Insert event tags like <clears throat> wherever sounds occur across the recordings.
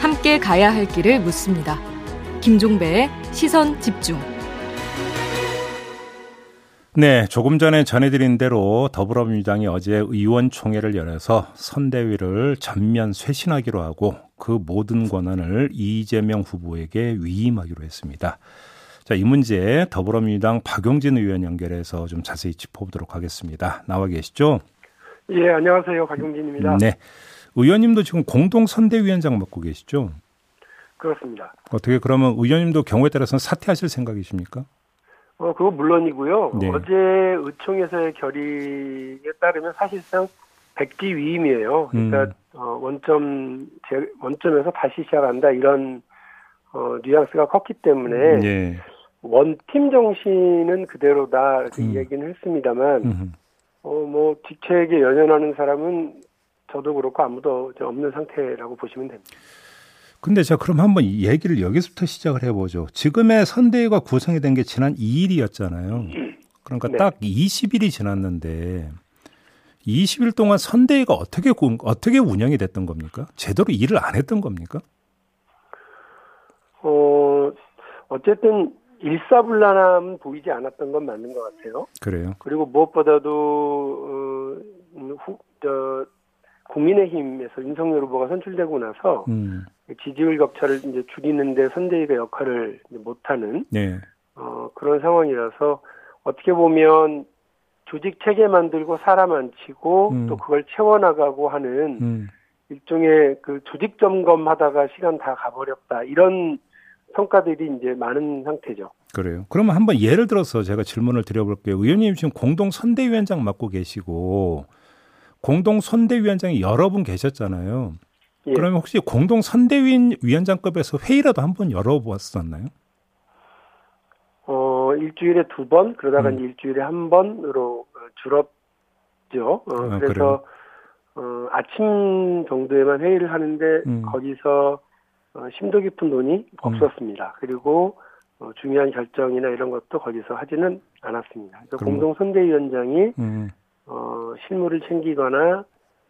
함께 가야 할 길을 묻습니다. 김종배의 시선 집중. 네, 조금 전에 전해드린 대로 더불어민주당이 어제 의원총회를 열어서 선대위를 전면 쇄신하기로 하고 그 모든 권한을 이재명 후보에게 위임하기로 했습니다. 자, 이 문제 더불어민주당 박용진 의원 연결해서 좀 자세히 짚어보도록 하겠습니다. 나와 계시죠? 예, 안녕하세요. 박용진입니다. 네. 의원님도 지금 공동 선대위원장 맡고 계시죠? 그렇습니다. 어떻게 그러면 의원님도 경우에 따라서는 사퇴하실 생각이십니까? 어, 그거 물론이고요. 네. 어제 의총에서의 결의에 따르면 사실상 백지 위임이에요. 그러니까 음. 어, 원점 제, 원점에서 다시 시작한다 이런 어, 뉘앙스가 컸기 때문에 예. 원팀 정신은 그대로다 이렇게 음. 얘기는 했습니다만 음흠. 어, 뭐 직책에 연연하는 사람은 저도 그렇고 아무도 없는 상태라고 보시면 됩니다. 근데 자 그럼 한번 이 얘기를 여기서부터 시작을 해보죠. 지금의 선대위가 구성이 된 게 지난 2일이었잖아요. 그러니까 네. 딱 20일이 지났는데 20일 동안 선대위가 어떻게 구- 어떻게 운영이 됐던 겁니까? 제대로 일을 안 했던 겁니까? 어, 어쨌든 일사불란함 보이지 않았던 건 맞는 것 같아요. 그래요. 그리고 무엇보다도 어, 음, 후, 저, 국민의힘에서 윤석열 후보가 선출되고 나서 음, 지지율 격차를 이제 줄이는데 선대위가 역할을 못하는 네, 어, 그런 상황이라서 어떻게 보면 조직 체계 만들고 사람 안 치고 음. 또 그걸 채워나가고 하는 음, 일종의 그 조직 점검하다가 시간 다 가버렸다 이런 평가들이 이제 많은 상태죠. 그래요. 그러면 한번 예를 들어서 제가 질문을 드려볼게요. 의원님 지금 공동 선대위원장 맡고 계시고 공동 선대위원장이 여러 분 계셨잖아요. 예. 그러면 혹시 공동 선대위 위원장급에서 회의라도 한 번 열어보았었나요? 어, 일주일에 두 번, 그러다가 음. 일주일에 한 번으로 어, 줄었죠. 어, 아, 그래서, 어, 아침 정도에만 회의를 하는데, 음. 거기서, 어, 심도 깊은 논의 없었습니다. 그리고, 어, 중요한 결정이나 이런 것도 거기서 하지는 않았습니다. 그래서 그럼- 공동 선대위원장이, 음, 어, 실무를 챙기거나,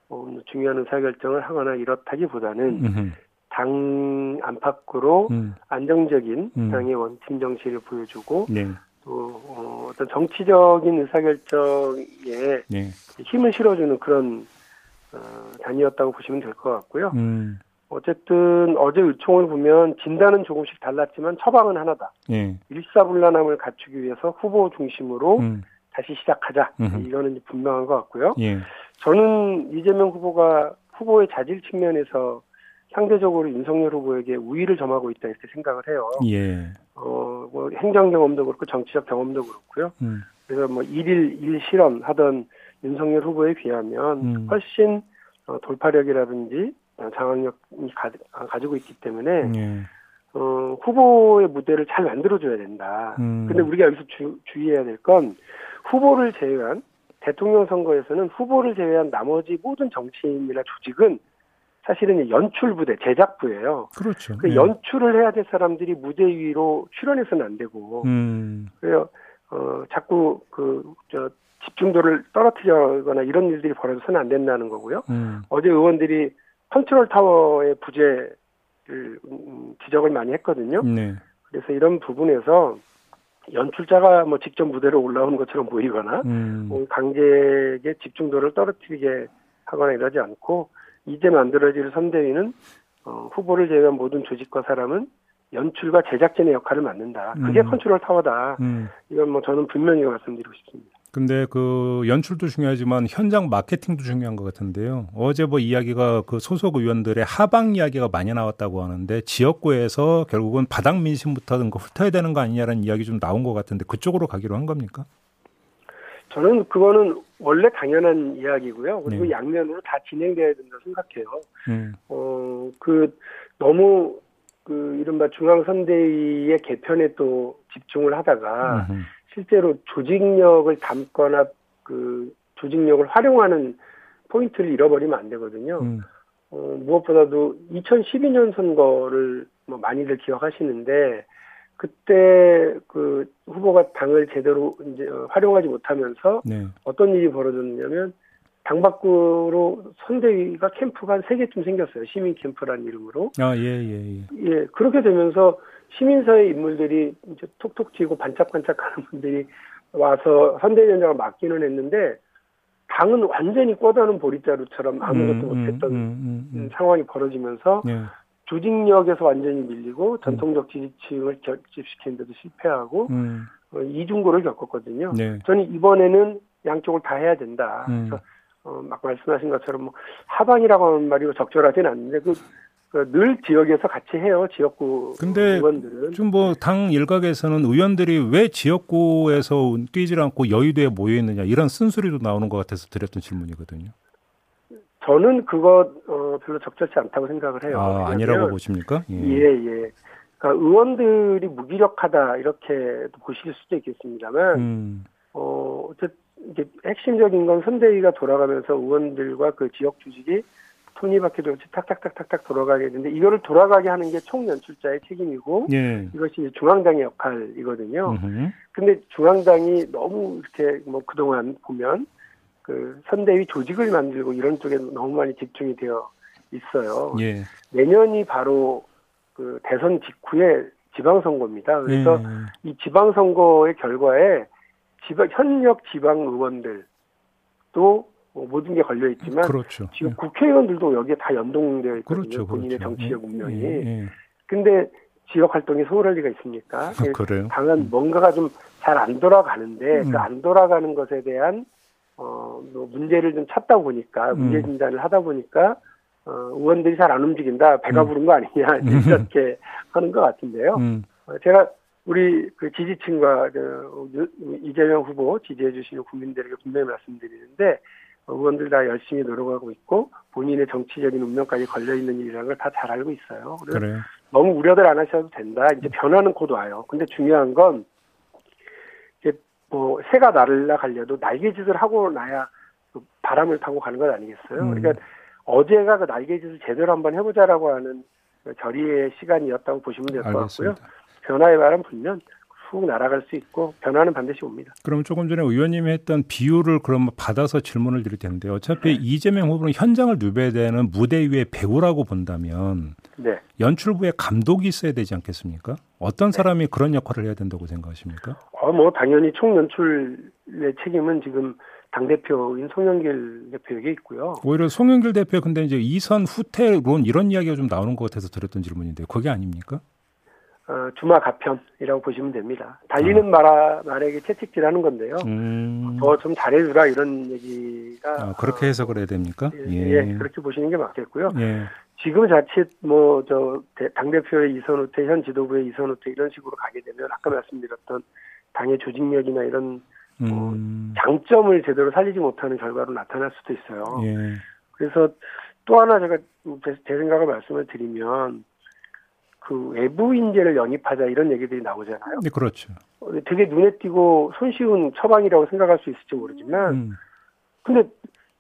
어, 중요한 의사결정을 하거나 이렇다기보다는, 음, 당 안팎으로 음, 안정적인 음. 당의 원팀 정치를 보여주고, 네, 또 어, 어떤 정치적인 의사결정에 네, 힘을 실어주는 그런 어, 단위였다고 보시면 될 것 같고요. 음, 어쨌든 어제 의총을 보면 진단은 조금씩 달랐지만 처방은 하나다. 예, 일사불란함을 갖추기 위해서 후보 중심으로 음, 다시 시작하자. 음흠. 이거는 분명한 것 같고요. 예, 저는 이재명 후보가 후보의 자질 측면에서 상대적으로 윤석열 후보에게 우위를 점하고 있다 이렇게 생각을 해요. 예, 어, 뭐 행정 경험도 그렇고 정치적 경험도 그렇고요. 음, 그래서 뭐 일일 일 실험 하던 윤석열 후보에 비하면 음. 훨씬 어, 돌파력이라든지 어, 장악력이 가, 아, 가지고 있기 때문에 예, 어, 후보의 무대를 잘 만들어줘야 된다. 음. 근데 우리가 여기서 주, 주의해야 될 건 후보를 제외한 대통령 선거에서는 후보를 제외한 나머지 모든 정치인이나 조직은 사실은 이 연출 부대, 제작부예요. 그렇죠. 그 예. 연출을 해야 될 사람들이 무대 위로 출연해서는 안 되고 음, 그래요. 어, 자꾸 그, 저, 집중도를 떨어뜨리거나 이런 일들이 벌어져서는 안 된다는 거고요. 음, 어제 의원들이 컨트롤 타워의 부재를 음, 지적을 많이 했거든요. 네, 그래서 이런 부분에서 연출자가 뭐 직접 무대로 올라오는 것처럼 보이거나 음, 뭐 관객의 집중도를 떨어뜨리게 하거나 이러지 않고 이제 만들어질 선대위는 어, 후보를 제외한 모든 조직과 사람은 연출과 제작진의 역할을 맡는다. 그게 음. 컨트롤 타워다. 음. 이건 뭐 저는 분명히 말씀드리고 싶습니다. 근데 그 연출도 중요하지만 현장 마케팅도 중요한 것 같은데요. 어제 뭐 이야기가 그 소속 의원들의 하방 이야기가 많이 나왔다고 하는데 지역구에서 결국은 바닥 민심부터 그 훑어야 되는 거 아니냐라는 이야기 좀 나온 것 같은데 그쪽으로 가기로 한 겁니까? 저는 그거는 원래 당연한 이야기고요. 그리고 네. 양면으로 다 진행돼야 된다고 생각해요. 음, 어, 그, 너무, 그, 이른바 중앙선대위의 개편에 또 집중을 하다가 음흠. 실제로 조직력을 담거나 그 조직력을 활용하는 포인트를 잃어버리면 안 되거든요. 음, 어, 무엇보다도 2012년 선거를 뭐 많이들 기억하시는데 그때 그 후보가 당을 제대로 이제 어, 활용하지 못하면서 네, 어떤 일이 벌어졌냐면 당 밖으로 선대위가 캠프가 한 세 개쯤 생겼어요. 시민 캠프라는 이름으로. 아, 예, 예, 예. 예, 그렇게 되면서 시민사회 인물들이 이제 톡톡 튀고 반짝반짝 하는 분들이 와서 선대위원장을 맡기는 했는데 당은 완전히 꿔다는 보릿자루처럼 아무것도 음, 못했던 음, 음, 음. 상황이 벌어지면서 예. 조직력에서 완전히 밀리고 전통적 지지층을 결집시키는데도 실패하고 음, 어, 이중고를 겪었거든요. 네. 저는 이번에는 양쪽을 다 해야 된다. 음. 그래서 어, 막 말씀하신 것처럼 뭐 하방이라고 하는 말이 적절하진 않는데 그, 그 늘 지역에서 같이 해요. 지역구 근데 의원들은. 좀 뭐 당 일각에서는 의원들이 왜 지역구에서 뛰질 않고 여의도에 모여 있느냐 이런 쓴소리도 나오는 것 같아서 드렸던 질문이거든요. 저는 그거 어, 별로 적절치 않다고 생각을 해요. 아, 아니라고 보십니까? 예, 예. 그러니까 의원들이 무기력하다 이렇게 보실 수도 있겠습니다만 음, 어, 어쨌 이게 핵심적인 건 선대위가 돌아가면서 의원들과 그 지역 조직이 톱니바퀴도 없이 탁탁탁탁탁 돌아가게 되는데 이거를 돌아가게 하는 게 총연출자의 책임이고 예. 이것이 중앙당의 역할이거든요. 음흠. 근데 중앙당이 너무 이렇게 뭐 그동안 보면 그 선대위 조직을 만들고 이런 쪽에 너무 많이 집중이 되어 있어요. 예. 내년이 바로 그 대선 직후에 지방선거입니다. 그래서 예. 이 지방선거의 결과에 지방, 현역 지방 의원들도 뭐 모든 게 걸려 있지만 그렇죠. 지금 국회의원들도 여기에 다 연동되어 있거든요. 그렇죠. 본인의 그렇죠. 정치적 예, 운명이. 예, 근데 지역 활동이 소홀할 리가 있습니까? 예. 그래요. 당은 뭔가가 좀 잘 안 돌아가는데 음. 그안 돌아가는 것에 대한 어, 뭐 문제를 좀 찾다 보니까 음. 문제 진단을 하다 보니까 어, 의원들이 잘 안 움직인다 배가 음. 부른 거 아니냐 <laughs> 이렇게 하는 것 같은데요. 음, 어, 제가 우리 그 지지층과 그 유- 이재명 후보 지지해 주시는 국민들에게 분명히 말씀드리는데 어, 의원들 다 열심히 노력하고 있고 본인의 정치적인 운명까지 걸려 있는 일이라는 걸 다 잘 알고 있어요. 그래요. 너무 우려들 안 하셔도 된다. 이제 변화는 곧 와요. 근데 중요한 건 이제 뭐 새가 날라 갈려도 날개짓을 하고 나야 그 바람을 타고 가는 것 아니겠어요? 음. 그러니까 어제가 그 날개짓을 제대로 한번 해보자라고 하는 그 결의의 시간이었다고 보시면 될 것 같고요. 변화의 바람 불면 훅 날아갈 수 있고 변화는 반드시 옵니다. 그럼 조금 전에 의원님이 했던 비유를 그럼 받아서 질문을 드릴 텐데 어차피 이재명 후보는 현장을 누배되는 무대 위의 배우라고 본다면 네. 연출부에 감독이 있어야 되지 않겠습니까? 어떤 사람이 그런 역할을 해야 된다고 생각하십니까? 어, 뭐 당연히 총 연출의 책임은 지금 당 대표인 송영길 대표에게 있고요. 오히려 송영길 대표 근데 이제 이선 후퇴론 이런 이야기가 좀 나오는 것 같아서 드렸던 질문인데 그게 아닙니까? 어, 주마 가편이라고 보시면 됩니다. 달리는 말, 말에게 채찍질하는 건데요. 아. 음, 더좀 잘해주라 이런 얘기가 아, 그렇게 해석을 해야 됩니까? 어, 예, 예, 그렇게 보시는 게 맞겠고요. 예. 지금 자칫 뭐 저 당 대표의 이선우퇴, 현 지도부의 이선우퇴 이런 식으로 가게 되면 아까 말씀드렸던 당의 조직력이나 이런 음, 장점을 제대로 살리지 못하는 결과로 나타날 수도 있어요. 예. 그래서 또 하나 제가 제, 제 생각을 말씀을 드리면 그 외부 인재를 영입하자 이런 얘기들이 나오잖아요. 네, 그렇죠. 어, 되게 눈에 띄고 손쉬운 처방이라고 생각할 수 있을지 모르지만 음, 근데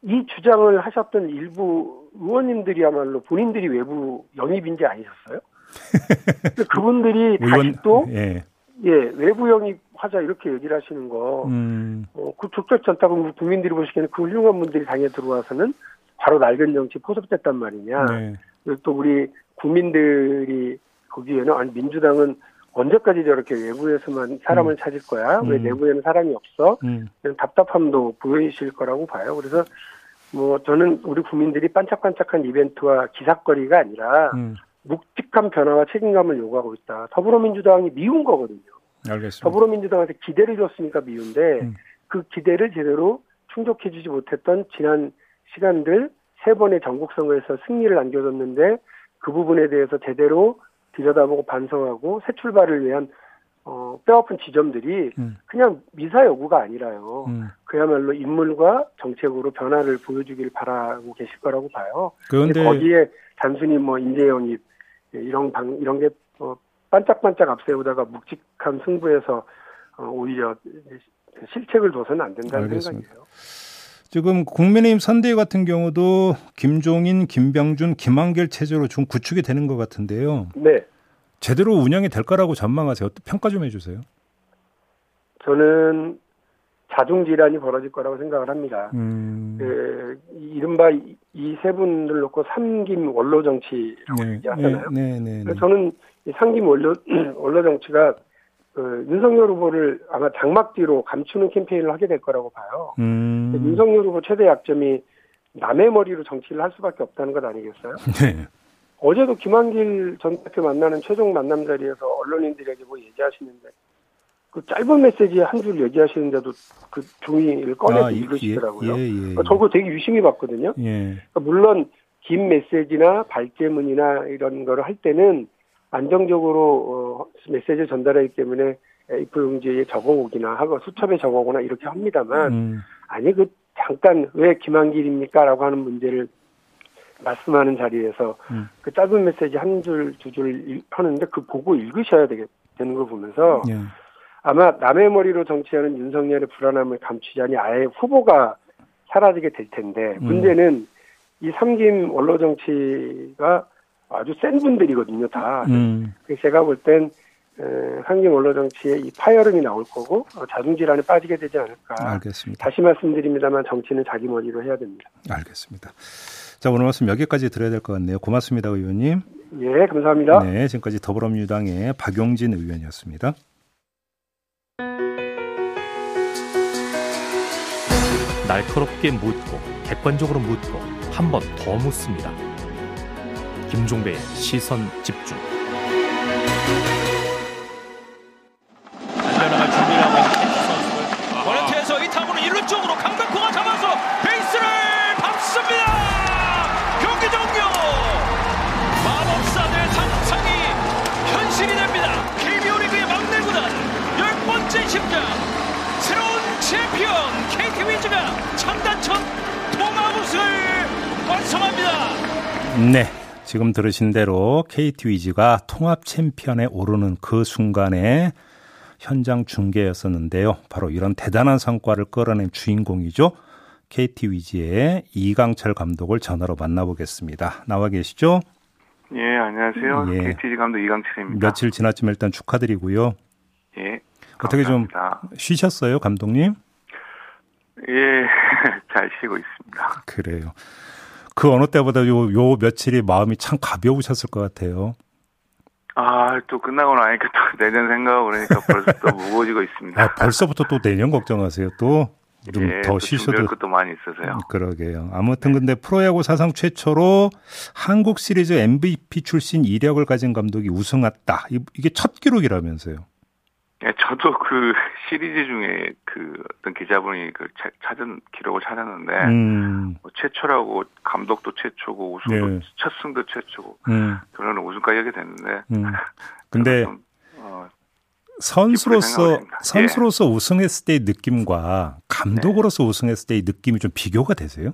이 주장을 하셨던 일부 의원님들이야말로 본인들이 외부 영입인지 아니셨어요? <laughs> 그분들이 다시 또 예. 예, 외부 영입하자 이렇게 얘기를 하시는 거, 음, 어, 그 적절치 않다고 국민들이 보시기에는 그 훌륭한 분들이 당에 들어와서는 바로 낡은 정치 포섭됐단 말이냐. 네. 또 우리 국민들이 거기에는 아니 민주당은 언제까지 저렇게 외부에서만 사람을 찾을 거야? 왜 음. 내부에는 사람이 없어? 음, 답답함도 보이실 거라고 봐요. 그래서 뭐 저는 우리 국민들이 반짝반짝한 이벤트와 기사거리가 아니라 음, 묵직한 변화와 책임감을 요구하고 있다. 더불어민주당이 미운 거거든요. 알겠습니다. 더불어민주당한테 기대를 줬으니까 미운데 음. 그 기대를 제대로 충족해주지 못했던 지난 시간들 세 번의 전국선거에서 승리를 안겨줬는데 그 부분에 대해서 제대로 들여다보고 반성하고 새 출발을 위한 어, 뼈아픈 지점들이 음, 그냥 미사 여구가 아니라요. 음. 그야말로 인물과 정책으로 변화를 보여주길 바라고 계실 거라고 봐요. 그런데 거기에 단순히 뭐 인재 영입 예, 이런 방 이런 게 어, 반짝반짝 앞세우다가 묵직한 승부에서 어, 오히려 실책을 둬서는 안 된다는 알겠습니다. 생각이에요. 지금 국민의힘 선대위 같은 경우도 김종인, 김병준, 김한길 체제로 좀 구축이 되는 것 같은데요. 네, 제대로 운영이 될 거라고 전망하세요. 평가 좀 해주세요. 저는 자중 질환이 벌어질 거라고 생각을 합니다. 음. 그, 이른바 이 세 분을 놓고 삼김 원로 정치라고 네, 얘기하잖아요. 네, 네, 네, 저는 이 삼김 원로 <clears throat> 원로 정치가 그 윤석열 후보를 아마 장막 뒤로 감추는 캠페인을 하게 될 거라고 봐요. 음. 윤석열 후보 최대 약점이 남의 머리로 정치를 할 수밖에 없다는 것 아니겠어요? <laughs> 네. 어제도 김한길 전 대표 만나는 최종 만남 자리에서 언론인들에게 뭐 얘기하시는데 그 짧은 메시지에 한 줄 얘기하시는데도 그 종이를 꺼내서 아, 읽으시더라고요. 예, 예, 예. 그러니까 저거 되게 유심히 봤거든요. 예. 그러니까 물론 긴 메시지나 발제문이나 이런 거를 할 때는 안정적으로 어, 메시지를 전달하기 때문에 A4 용지에 적어오기나 하고 수첩에 적어오거나 이렇게 합니다만 음. 아니 그 잠깐 왜 김한길입니까라고 하는 문제를 말씀하는 자리에서 음. 그 짧은 메시지 한 줄 두 줄 하는데 그 보고 읽으셔야 되겠, 되는 걸 보면서 예. 아마 남의 머리로 정치하는 윤석열의 불안함을 감추자니 아예 후보가 사라지게 될 텐데 음. 문제는 이 삼김 원로 정치가 아주 센 분들이거든요 다. 음. 그래서 제가 볼땐 상김 원로 정치에 이 파열음이 나올 거고 어, 자중질환에 빠지게 되지 않을까. 알겠습니다. 다시 말씀드립니다만 정치는 자기 머리로 해야 됩니다. 알겠습니다. 자, 오늘 말씀 여기까지 드려야 될 것 같네요. 고맙습니다, 의원님. 예, 감사합니다. 네, 지금까지 더불어민주당의 박용진 의원이었습니다. 날카롭게 묻고 객관적으로 묻고 한 번 더 묻습니다. 김종배의 시선 집중. 네. 지금 들으신 대로 KT 위즈가 통합 챔피언에 오르는 그 순간에 현장 중계였었는데요. 바로 이런 대단한 성과를 끌어낸 주인공이죠. KT 위즈의 이강철 감독을 전화로 만나보겠습니다. 나와 계시죠? 예, 안녕하세요. 예. KT 감독 이강철입니다. 며칠 지났지만 일단 축하드리고요. 예. 어떻게 좀 쉬셨어요, 감독님? 예, <laughs> 잘 쉬고 있습니다. 그래요. 그 어느 때보다 요, 요 며칠이 마음이 참 가벼우셨을 것 같아요. 아, 또 끝나고 나니까 또 <laughs> 내년 생각하고 그러니까 벌써 또 무거워지고 있습니다. 아, 벌써부터 또 내년 걱정하세요, 또? 좀더 예, 쉬셔도. 것도 많이 있어서요. 그러게요. 아무튼 근데 프로야구 사상 최초로 한국 시리즈 MVP 출신 이력을 가진 감독이 우승했다. 이게 첫 기록이라면서요. 예, 저도 그 <laughs> 시리즈 중에 그 어떤 기자분이 그 찾은 기록을 찾았는데 음. 뭐 최초라고 감독도 최초고 우승도 네. 첫 승도 최초고 음. 그러는 우승까지 하게 됐는데 음. <laughs> 근데 좀, 어, 선수로서 선수로서 예. 우승했을 때의 느낌과 감독으로서 네. 우승했을 때의 느낌이 좀 비교가 되세요?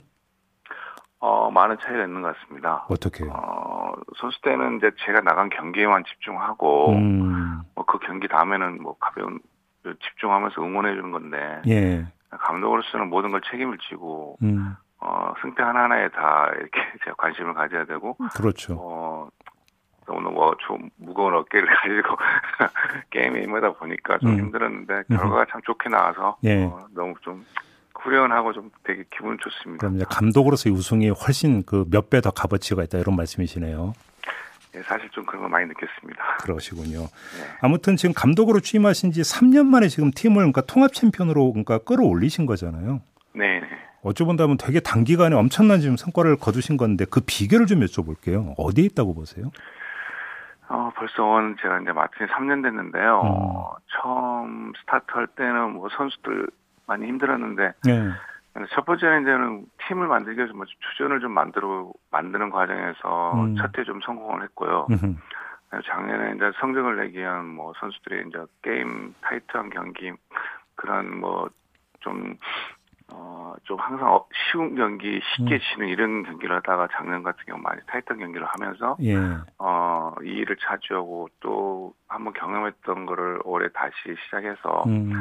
어, 많은 차이가 있는 것 같습니다. 어떻게? 어, 선수 때는 이제 제가 나간 경기에만 집중하고, 음. 뭐그 경기 다음에는 뭐 가벼운 집중하면서 응원해 주는 건데, 예. 감독으로서는 모든 걸 책임을 지고, 음. 어, 승패 하나하나에 다 이렇게 <laughs> 제가 관심을 가져야 되고, 그렇죠. 어, 너무 뭐좀 무거운 어깨를 <laughs> 가지고 <laughs> 게임에 임하다 보니까 좀 음. 힘들었는데 결과가 참 좋게 나와서 예. 어, 너무 좀 후련하고 좀 되게 기분 좋습니다. 그럼 이제 감독으로서의 우승이 훨씬 그 몇 배 더 값어치가 있다 이런 말씀이시네요. 네, 사실 좀 그런 거 많이 느꼈습니다. 그러시군요. 네. 아무튼 지금 감독으로 취임하신 지 3년 만에 지금 팀을 그러니까 통합 챔피언으로 그러니까 끌어올리신 거잖아요. 네. 네. 어찌 본다면 되게 단기간에 엄청난 지금 성과를 거두신 건데 그 비결을 좀 여쭤볼게요. 어디에 있다고 보세요? 어, 벌써 온 제가 이제 맡은 3년 됐는데요. 음. 처음 스타트 할 때는 뭐 선수들 많이 힘들었는데 네. 첫 번째는 이제는 팀을 만들기 위해서 뭐 주전을 좀 만들어 만드는 과정에서 음. 첫해 좀 성공을 했고요. 음흠. 작년에 이제 성적을 내기 위한 뭐 선수들의 이제 게임 타이트한 경기 그런 뭐좀 어, 좀 항상 쉬운 경기 쉽게 음. 치는 이런 경기를 하다가 작년 같은 경우 많이 타이트한 경기를 하면서 예. 어, 이 일을 차지하고 또 한번 경험했던 거를 올해 다시 시작해서 음.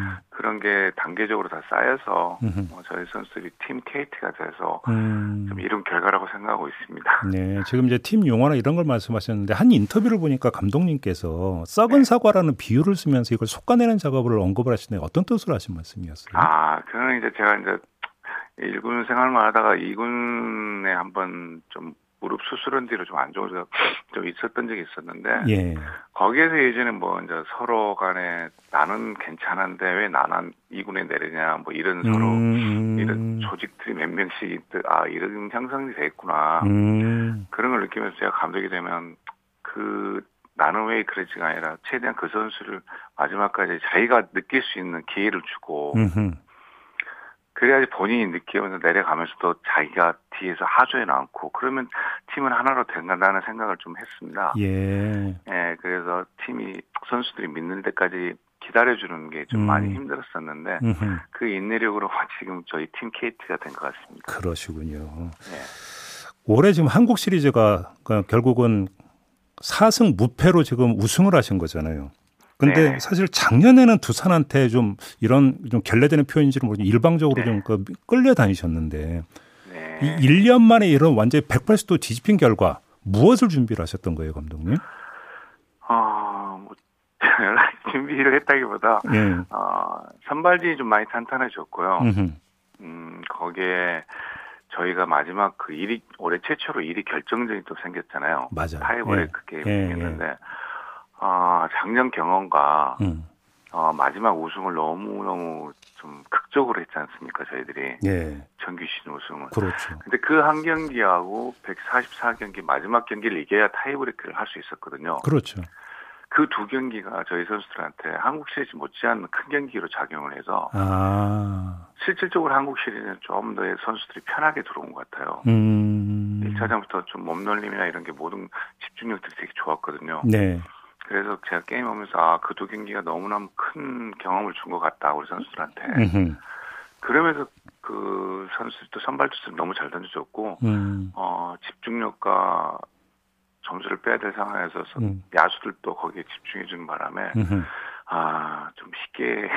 그런 게 단계적으로 다 쌓여서 어, 저희 선수들이 팀 KT가 돼서 음. 좀 이룬 결과라고 생각하고 있습니다. 네, 지금 이제 팀 용어나 이런 걸 말씀하셨는데 한 인터뷰를 보니까 감독님께서 썩은 네. 사과라는 비유를 쓰면서 이걸 속아내는 작업을 언급을 하시는데 어떤 뜻으로 하신 말씀이었어요? 아, 그는 이제 제가 이제 1군 생활만 하다가 2군에 한번 좀 무릎 수술한 뒤로 좀 안 좋은 <sniffs> 좀 있었던 적이 있었는데 예. 거기에서 예전에 뭐 이제 서로 간에 나는 괜찮은데 왜 나는 이군에 내리냐 뭐 이런 서로 음. 이런 조직들이 몇 명씩 있듯 아 이런 형성이 돼 있구나 음. 그런 걸 느끼면서 제가 감독이 되면 그 나는 왜 그러지가 아니라 최대한 그 선수를 마지막까지 자기가 느낄 수 있는 기회를 주고 음흠. 그래야지 본인이 느끼면서 내려가면서도 자기가 뒤에서 하조해 놨고 그러면 팀은 하나로 된다는 생각을 좀 했습니다. 예. 예, 그래서 팀이 선수들이 믿는 데까지 기다려주는 게좀 음. 많이 힘들었었는데 음흠. 그 인내력으로 <laughs> 지금 저희 팀 KT가 된 것 같습니다. 그러시군요. 네. 올해 지금 한국 시리즈가 그 결국은 4승 무패로 지금 우승을 하신 거잖아요. 근데 네. 사실 작년에는 두산한테 좀 이런 좀 결례되는 표현인지는 모르지만 일방적으로 네. 좀 끌려다니셨는데 네. 이 1년 만에 이런 완전히 180도 뒤집힌 결과 무엇을 준비를 하셨던 거예요, 감독님? 어, 뭐 <laughs> 준비를 했다기보다 예. 어, 선발진이 좀 많이 탄탄해졌고요. 음, 거기에 저희가 마지막 그 일이 올해 최초로 일이 결정전이 또 생겼잖아요. 맞아요. 타이브레이크 예. 게임이 예, 있는데 예. 아, 작년 경험과 음. 어, 마지막 우승을 너무너무 좀 극적으로 했지 않습니까, 저희들이. 예. 정규 시즌 우승을. 그렇죠. 근데 그 한 경기하고 144경기 마지막 경기를 이겨야 타이브레이크를 할 수 있었거든요. 그렇죠. 그 두 경기가 저희 선수들한테 한국 시리즈 못지않은 큰 경기로 작용을 해서 아. 실질적으로 한국 시리즈는 좀 더 선수들이 편하게 들어온 것 같아요. 음. 1차전부터 좀 몸놀림이나 이런 게 모든 집중력들이 되게 좋았거든요. 네. 그래서 제가 게임 하면서 아, 그 두 경기가 너무나 큰 경험을 준 것 같다 우리 선수들한테. 음흠. 그러면서 그 선수들도 선발 투수를 너무 잘 던져줬고 음. 어 집중력과 점수를 빼야 될 상황에서 음. 야수들도 거기에 집중해 주는 바람에 아좀 쉽게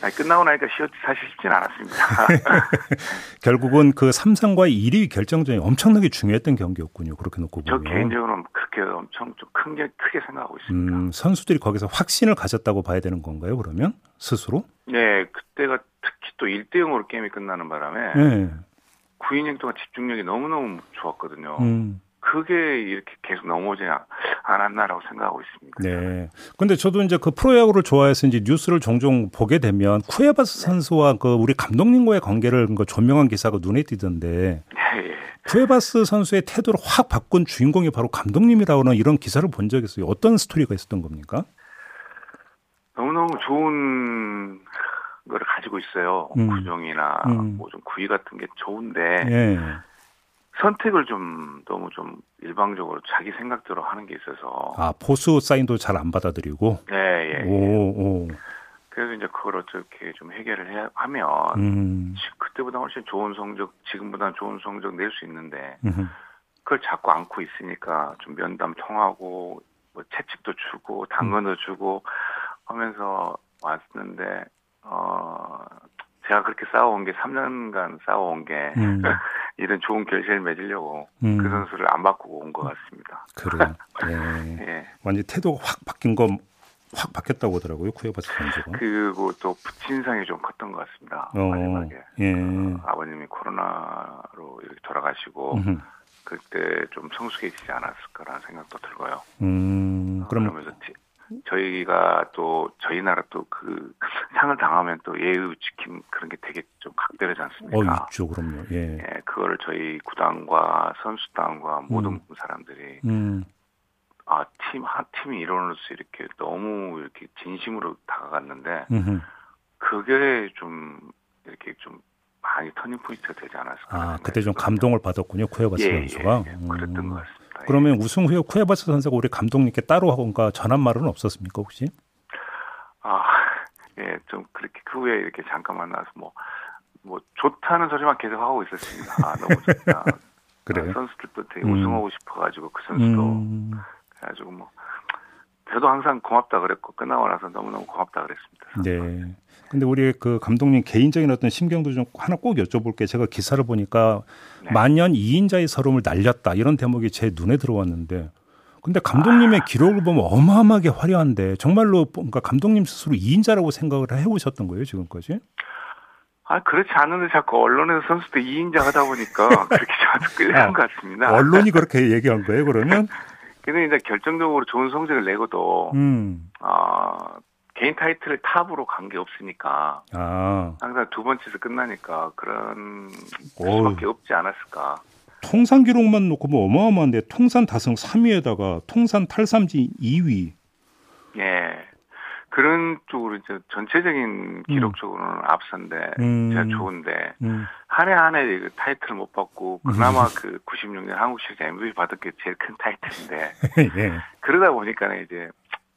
아니, 끝나고 나니까 쉬었지 사실 쉽진 않았습니다. <laughs> 결국은 그 삼성과 1위 결정전이 엄청나게 중요했던 경기였군요. 그렇게 놓고 보면. 저 개인적으로는 그렇게 엄청 좀 크게 크게 생각하고 있습니다. 음, 선수들이 거기서 확신을 가졌다고 봐야 되는 건가요? 그러면 스스로? 네, 그때가 특히 또 1대 0으로 게임이 끝나는 바람에 네. 9이닝 동안 집중력이 너무너무 좋았거든요. 음. 그게 이렇게 계속 넘어오지 않았나라고 생각하고 있습니다. 네. 근데 저도 이제 그 프로야구를 좋아해서 이제 뉴스를 종종 보게 되면 쿠에바스 네. 선수와 그 우리 감독님과의 관계를 그 조명한 기사가 눈에 띄던데 네. 예. 쿠에바스 선수의 태도를 확 바꾼 주인공이 바로 감독님이라고는 이런 기사를 본 적이 있어요. 어떤 스토리가 있었던 겁니까? 너무너무 좋은 거를 가지고 있어요. 음. 구종이나 음. 뭐좀 구위 같은 게 좋은데 예. 선택을 좀 너무 좀 일방적으로 자기 생각대로 하는 게 있어서 아 포수 사인도 잘 안 받아들이고 네 예, 예. 오, 오. 그래서 이제 그걸 어떻게 좀 해결을 해 하면 음. 그때보다 훨씬 좋은 성적 지금보다 좋은 성적 낼 수 있는데 음흠. 그걸 자꾸 안고 있으니까 좀 면담 통하고 뭐 채찍도 주고 당근도 음. 주고 하면서 왔는데 어 제가 그렇게 싸워온 게 3년간 싸워온 게 음. <laughs> 이런 좋은 결실을 맺으려고 음. 그 선수를 안 바꾸고 온 것 같습니다. 그래요. 네. <laughs> 예. 완전 태도가 확 바뀐 거확 바뀌었다고 하더라고요 쿠에바스 선수가. 그리고 또 부친상이 좀 컸던 것 같습니다. 어, 마지막에 예. 어, 아버님이 코로나로 이렇게 돌아가시고 음흠. 그때 좀 성숙해지지 않았을까라는 생각도 들고요. 음, 그럼 그러면서 저희가 또 저희 나라 또 그 상을 당하면 또 예의 지킴 그런 게 되게 좀 각별하지 않습니까? 어, 있죠, 그럼요. 예. 예, 그거를 저희 구단과 선수단과 모든 음. 사람들이 음. 아, 팀, 한 팀이 일원으로서 이렇게 너무 이렇게 진심으로 다가갔는데, 음흠. 그게 좀, 이렇게 좀 많이 터닝 포인트가 되지 않았을까. 아, 그때 좀 감동을 받았군요, 쿠에바스 예, 선수가. 예, 예, 그랬던 것 같습니다. 그러면 우승 후에 쿠에바스 선수가 우리 감독님께 따로 뭔가 전한 말은 없었습니까 혹시? 아, 예, 좀 그렇게 그 후에 이렇게 잠깐 만나서 뭐, 뭐 좋다는 소리만 계속 하고 있었습니다. 아, 너무 좋다. <laughs> 그래요? 아, 선수들도 되게 음. 우승하고 싶어가지고 그 선수도 음. 그래가지고 뭐 저도 항상 고맙다 그랬고 끝나고 나서 너무너무 고맙다 그랬습니다. 네. 근데 우리 그 감독님 개인적인 어떤 심경도 좀 하나 꼭 여쭤볼게. 제가 기사를 보니까 네. 만년 2인자의 서름을 날렸다 이런 대목이 제 눈에 들어왔는데 근데 감독님의 아. 기록을 보면 어마어마하게 화려한데 정말로 뭔가 감독님 스스로 2인자라고 생각을 해오셨던 거예요 지금까지? 아 그렇지 않은데 자꾸 언론에서 선수들 2인자 하다 보니까 <laughs> 그렇게 자주 끌려간 아, 것 같습니다. 언론이 그렇게 얘기한 거예요 그러면? 근데 이제 결정적으로 좋은 성적을 내고도 음. 어, 개인 타이틀을 탑으로 간 게 없으니까 아. 항상 두 번째에서 끝나니까 그런 수밖에 없지 않았을까. 통산 기록만 놓고 뭐 어마어마한데 통산 다승 3위에다가 통산 탈삼진 2위. 예. 그런 쪽으로 이제 전체적인 기록적으로는 음. 앞선데 음. 제가 좋은데 음. 한해 한 해 그 타이틀 못 받고 그나마 음. 그 96년 한국 시리즈 MVP 받은 게 제일 큰 타이틀인데 <laughs> 예. 그러다 보니까 이제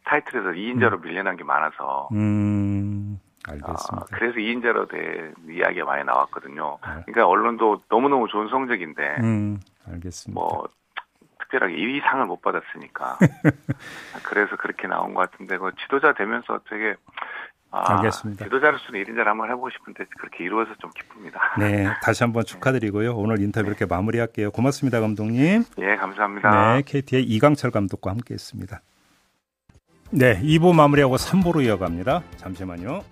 타이틀에서 2인자로 음. 밀려난 게 많아서 음. 알겠습니다. 어, 그래서 2인자로 된 이야기가 많이 나왔거든요. 네. 그러니까 언론도 너무너무 좋은 성적인데 음, 알겠습니다. 뭐 특별하게 2위 상을 못 받았으니까 <laughs> 그래서 그렇게 나온 것 같은데 그 지도자 되면서 되게 아, 알겠습니다. 지도자로서는 1인자를 한번 해보고 싶은데 그렇게 이루어서 좀 기쁩니다. 네, <laughs> 다시 한번 축하드리고요. 오늘 인터뷰 이렇게 마무리할게요. 고맙습니다, 감독님. 예, 감사합니다. 네, KT의 이강철 감독과 함께했습니다. 네, 2부 마무리하고 3부로 이어갑니다. 잠시만요.